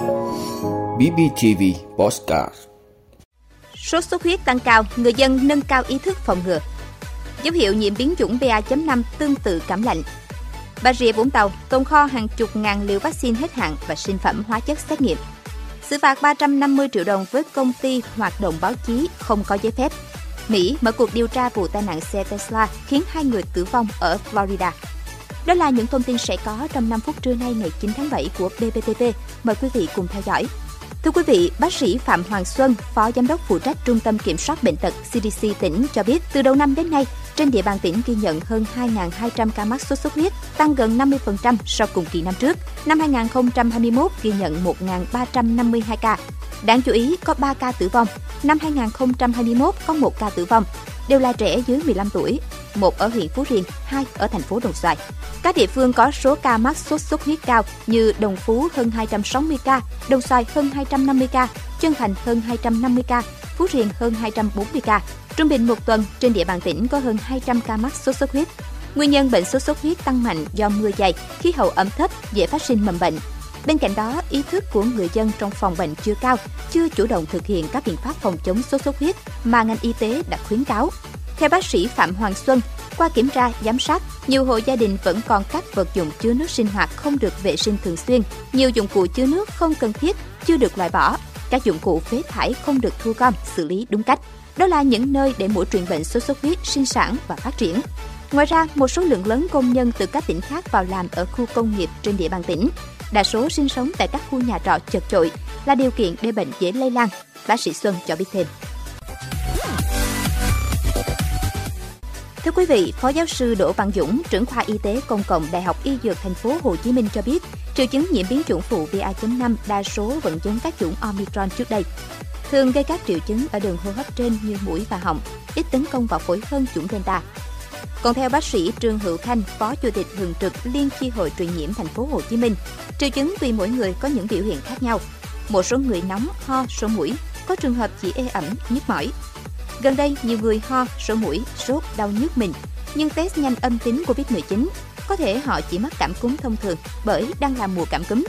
BBTV Postcard Sốt xuất huyết tăng cao, người dân nâng cao ý thức phòng ngừa. Dấu hiệu nhiễm biến chủng BA.5 tương tự cảm lạnh. Bà Rịa Vũng Tàu tồn kho hàng chục ngàn liều vaccine hết hạn và sinh phẩm hóa chất xét nghiệm. Xử phạt 350 triệu đồng với công ty hoạt động báo chí không có giấy phép. Mỹ mở cuộc điều tra vụ tai nạn xe Tesla khiến hai người tử vong ở Florida. Đó là những thông tin sẽ có trong 5 phút trưa nay ngày 9 tháng 7 của BBTV. Mời quý vị cùng theo dõi. Thưa quý vị, bác sĩ Phạm Hoàng Xuân, Phó Giám đốc phụ trách Trung tâm Kiểm soát Bệnh tật CDC tỉnh cho biết, từ đầu năm đến nay, trên địa bàn tỉnh ghi nhận hơn 2.200 ca mắc sốt xuất huyết, tăng gần 50% so cùng kỳ năm trước. Năm 2021 ghi nhận 1.352 ca. Đáng chú ý, có 3 ca tử vong. Năm 2021 có 1 ca tử vong, đều là trẻ dưới 15 tuổi, một ở huyện Phú Riềng, hai ở thành phố Đồng Xoài. Các địa phương có số ca mắc sốt xuất huyết cao như Đồng Phú hơn 260 ca, Đồng Xoài hơn 250 ca, Trân Thành hơn 250 ca, Phú Riềng hơn 240 ca. Trung bình một tuần, trên địa bàn tỉnh có hơn 200 ca mắc sốt xuất huyết. Nguyên nhân bệnh sốt xuất huyết tăng mạnh do mưa dày, khí hậu ẩm thấp dễ phát sinh mầm bệnh. Bên cạnh đó, ý thức của người dân trong phòng bệnh chưa cao, chưa chủ động thực hiện các biện pháp phòng chống sốt xuất huyết mà ngành y tế đã khuyến cáo. Theo bác sĩ Phạm Hoàng Xuân, qua kiểm tra, giám sát, nhiều hộ gia đình vẫn còn các vật dụng chứa nước sinh hoạt không được vệ sinh thường xuyên. Nhiều dụng cụ chứa nước không cần thiết chưa được loại bỏ. Các dụng cụ phế thải không được thu gom, xử lý đúng cách. Đó là những nơi để mũi truyền bệnh sốt xuất huyết sinh sản và phát triển. Ngoài ra, một số lượng lớn công nhân từ các tỉnh khác vào làm ở khu công nghiệp trên địa bàn tỉnh. Đa số sinh sống tại các khu nhà trọ chật chội là điều kiện để bệnh dễ lây lan. Bác sĩ Xuân cho biết thêm. Thưa quý vị, Phó giáo sư Đỗ Văn Dũng, trưởng khoa y tế công cộng Đại học Y Dược thành phố Hồ Chí Minh cho biết, triệu chứng nhiễm biến chủng phụ BA.5 đa số vẫn giống các chủng Omicron trước đây. Thường gây các triệu chứng ở đường hô hấp trên như mũi và họng, ít tấn công vào phổi hơn chủng Delta. Còn theo bác sĩ Trương Hữu Khanh, Phó Chủ tịch thường trực Liên chi hội truyền nhiễm thành phố Hồ Chí Minh, triệu chứng tùy mỗi người có những biểu hiện khác nhau. Một số người nóng, ho, sổ mũi, có trường hợp chỉ ê ẩm, nhức mỏi. Gần đây, nhiều người ho, sổ mũi, sốt, đau nhức mình, nhưng test nhanh âm tính COVID-19. Có thể họ chỉ mắc cảm cúm thông thường bởi đang là mùa cảm cúm.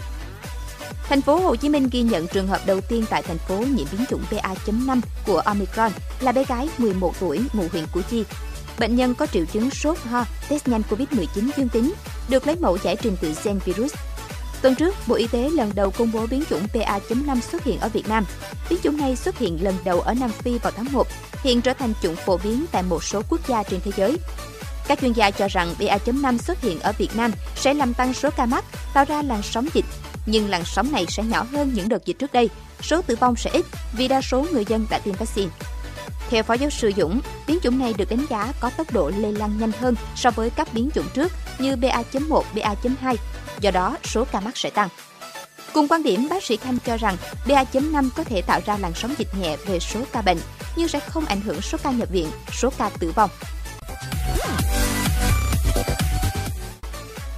Thành phố Hồ Chí Minh ghi nhận trường hợp đầu tiên tại thành phố nhiễm biến chủng BA.5 của Omicron là bé gái 11 tuổi ngụ huyện Củ Chi. Bệnh nhân có triệu chứng sốt ho, test nhanh COVID-19 dương tính, được lấy mẫu giải trình tự gen virus. Tuần trước, Bộ Y tế lần đầu công bố biến chủng BA.5 xuất hiện ở Việt Nam. Biến chủng này xuất hiện lần đầu ở Nam Phi vào tháng 1, hiện trở thành chủng phổ biến tại một số quốc gia trên thế giới. Các chuyên gia cho rằng BA.5 xuất hiện ở Việt Nam sẽ làm tăng số ca mắc, tạo ra làn sóng dịch. Nhưng làn sóng này sẽ nhỏ hơn những đợt dịch trước đây, số tử vong sẽ ít vì đa số người dân đã tiêm vaccine. Theo Phó giáo sư Dũng, biến chủng này được đánh giá có tốc độ lây lan nhanh hơn so với các biến chủng trước như BA.1, BA.2, do đó số ca mắc sẽ tăng. Cùng quan điểm, bác sĩ Khanh cho rằng BA.5 có thể tạo ra làn sóng dịch nhẹ về số ca bệnh, nhưng sẽ không ảnh hưởng số ca nhập viện, số ca tử vong.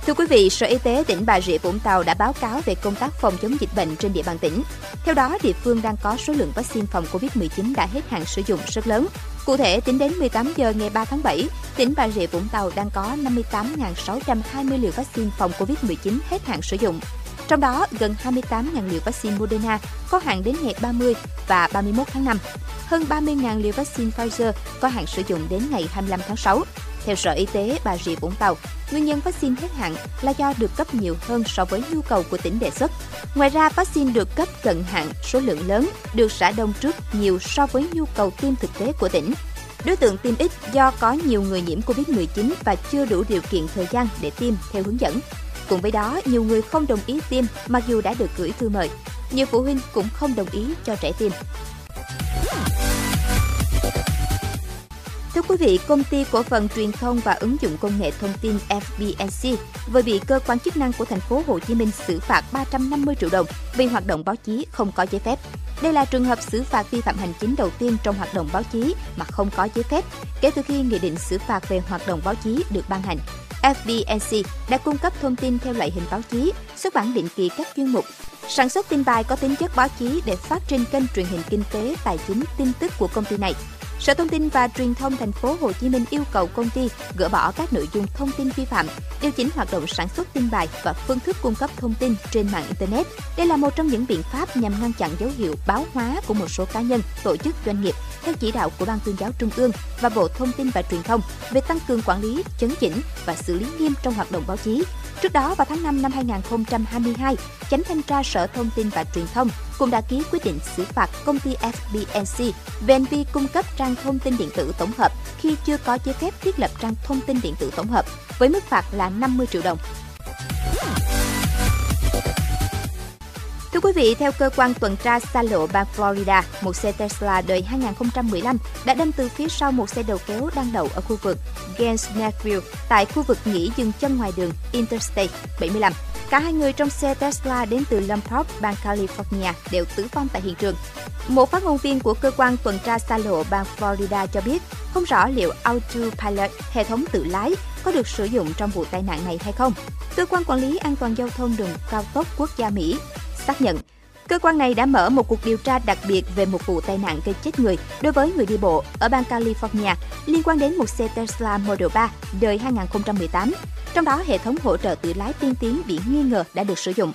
Thưa quý vị, Sở Y tế tỉnh Bà Rịa Vũng Tàu đã báo cáo về công tác phòng chống dịch bệnh trên địa bàn tỉnh. Theo đó, địa phương đang có số lượng vaccine phòng COVID-19 đã hết hạn sử dụng rất lớn. Cụ thể, tính đến 18 giờ ngày 3 tháng 7, tỉnh Bà Rịa Vũng Tàu đang có 58.620 liều vaccine phòng COVID-19 hết hạn sử dụng. Trong đó, gần 28.000 liều vaccine Moderna có hạn đến ngày 30 và 31 tháng 5. Hơn 30.000 liều vaccine Pfizer có hạn sử dụng đến ngày 25 tháng 6. Theo Sở Y tế Bà Rịa Vũng Tàu, nguyên nhân vaccine hết hạn là do được cấp nhiều hơn so với nhu cầu của tỉnh đề xuất. Ngoài ra, vaccine được cấp cận hạn số lượng lớn được xả đông trước nhiều so với nhu cầu tiêm thực tế của tỉnh. Đối tượng tiêm ít do có nhiều người nhiễm COVID-19 và chưa đủ điều kiện thời gian để tiêm theo hướng dẫn. Cùng với đó, nhiều người không đồng ý tiêm mặc dù đã được gửi thư mời. Nhiều phụ huynh cũng không đồng ý cho trẻ tiêm. Thưa quý vị, công ty cổ phần truyền thông và ứng dụng công nghệ thông tin FBNC vừa bị cơ quan chức năng của thành phố Hồ Chí Minh xử phạt 350 triệu đồng vì hoạt động báo chí không có giấy phép. Đây là trường hợp xử phạt vi phạm hành chính đầu tiên trong hoạt động báo chí mà không có giấy phép kể từ khi nghị định xử phạt về hoạt động báo chí được ban hành. FBNC đã cung cấp thông tin theo loại hình báo chí, xuất bản định kỳ các chuyên mục, sản xuất tin bài có tính chất báo chí để phát trên kênh truyền hình kinh tế, tài chính, tin tức của công ty này. Sở Thông tin và Truyền thông thành phố Hồ Chí Minh yêu cầu công ty gỡ bỏ các nội dung thông tin vi phạm, điều chỉnh hoạt động sản xuất tin bài và phương thức cung cấp thông tin trên mạng internet. Đây là một trong những biện pháp nhằm ngăn chặn dấu hiệu báo hóa của một số cá nhân, tổ chức doanh nghiệp theo chỉ đạo của Ban Tuyên giáo Trung ương và Bộ Thông tin và Truyền thông về tăng cường quản lý, chấn chỉnh và xử lý nghiêm trong hoạt động báo chí. Trước đó vào tháng 5 năm 2022, Chánh thanh tra Sở Thông tin và Truyền thông cũng đã ký quyết định xử phạt công ty FBNC về hành vi cung cấp trang thông tin điện tử tổng hợp khi chưa có giấy phép thiết lập trang thông tin điện tử tổng hợp với mức phạt là 50 triệu đồng. Quý vị, theo cơ quan tuần tra xa lộ bang Florida, một xe Tesla đời 2015 đã đâm từ phía sau một xe đầu kéo đang đậu ở khu vực Gainesville tại khu vực nghỉ dừng chân ngoài đường Interstate 75. Cả hai người trong xe Tesla đến từ Lompoc, bang California đều tử vong tại hiện trường. Một phát ngôn viên của cơ quan tuần tra xa lộ bang Florida cho biết không rõ liệu Autopilot, hệ thống tự lái, có được sử dụng trong vụ tai nạn này hay không. Cơ quan quản lý an toàn giao thông đường cao tốc quốc gia Mỹ xác nhận Cơ quan này đã mở một cuộc điều tra đặc biệt về một vụ tai nạn gây chết người đối với người đi bộ ở bang California liên quan đến một xe Tesla Model 3 đời 2018. Trong đó, hệ thống hỗ trợ tự lái tiên tiến bị nghi ngờ đã được sử dụng.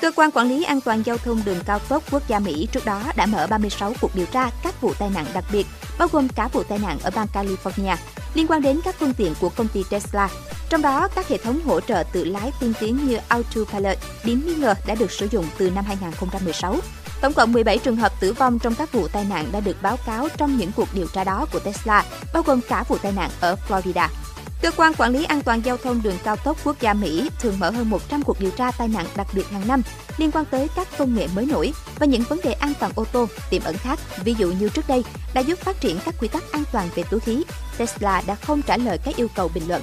Cơ quan quản lý an toàn giao thông đường cao tốc quốc gia Mỹ trước đó đã mở 36 cuộc điều tra các vụ tai nạn đặc biệt, bao gồm cả vụ tai nạn ở bang California liên quan đến các phương tiện của công ty Tesla. Trong đó, các hệ thống hỗ trợ tự lái tiên tiến như Autopilot biến nghi ngờ đã được sử dụng từ năm 2016. Tổng cộng 17 trường hợp tử vong trong các vụ tai nạn đã được báo cáo trong những cuộc điều tra đó của Tesla, bao gồm cả vụ tai nạn ở Florida. Cơ quan quản lý an toàn giao thông đường cao tốc quốc gia Mỹ thường mở hơn 100 cuộc điều tra tai nạn đặc biệt hàng năm liên quan tới các công nghệ mới nổi và những vấn đề an toàn ô tô tiềm ẩn khác. Ví dụ như trước đây đã giúp phát triển các quy tắc an toàn về túi khí. Tesla đã không trả lời các yêu cầu bình luận.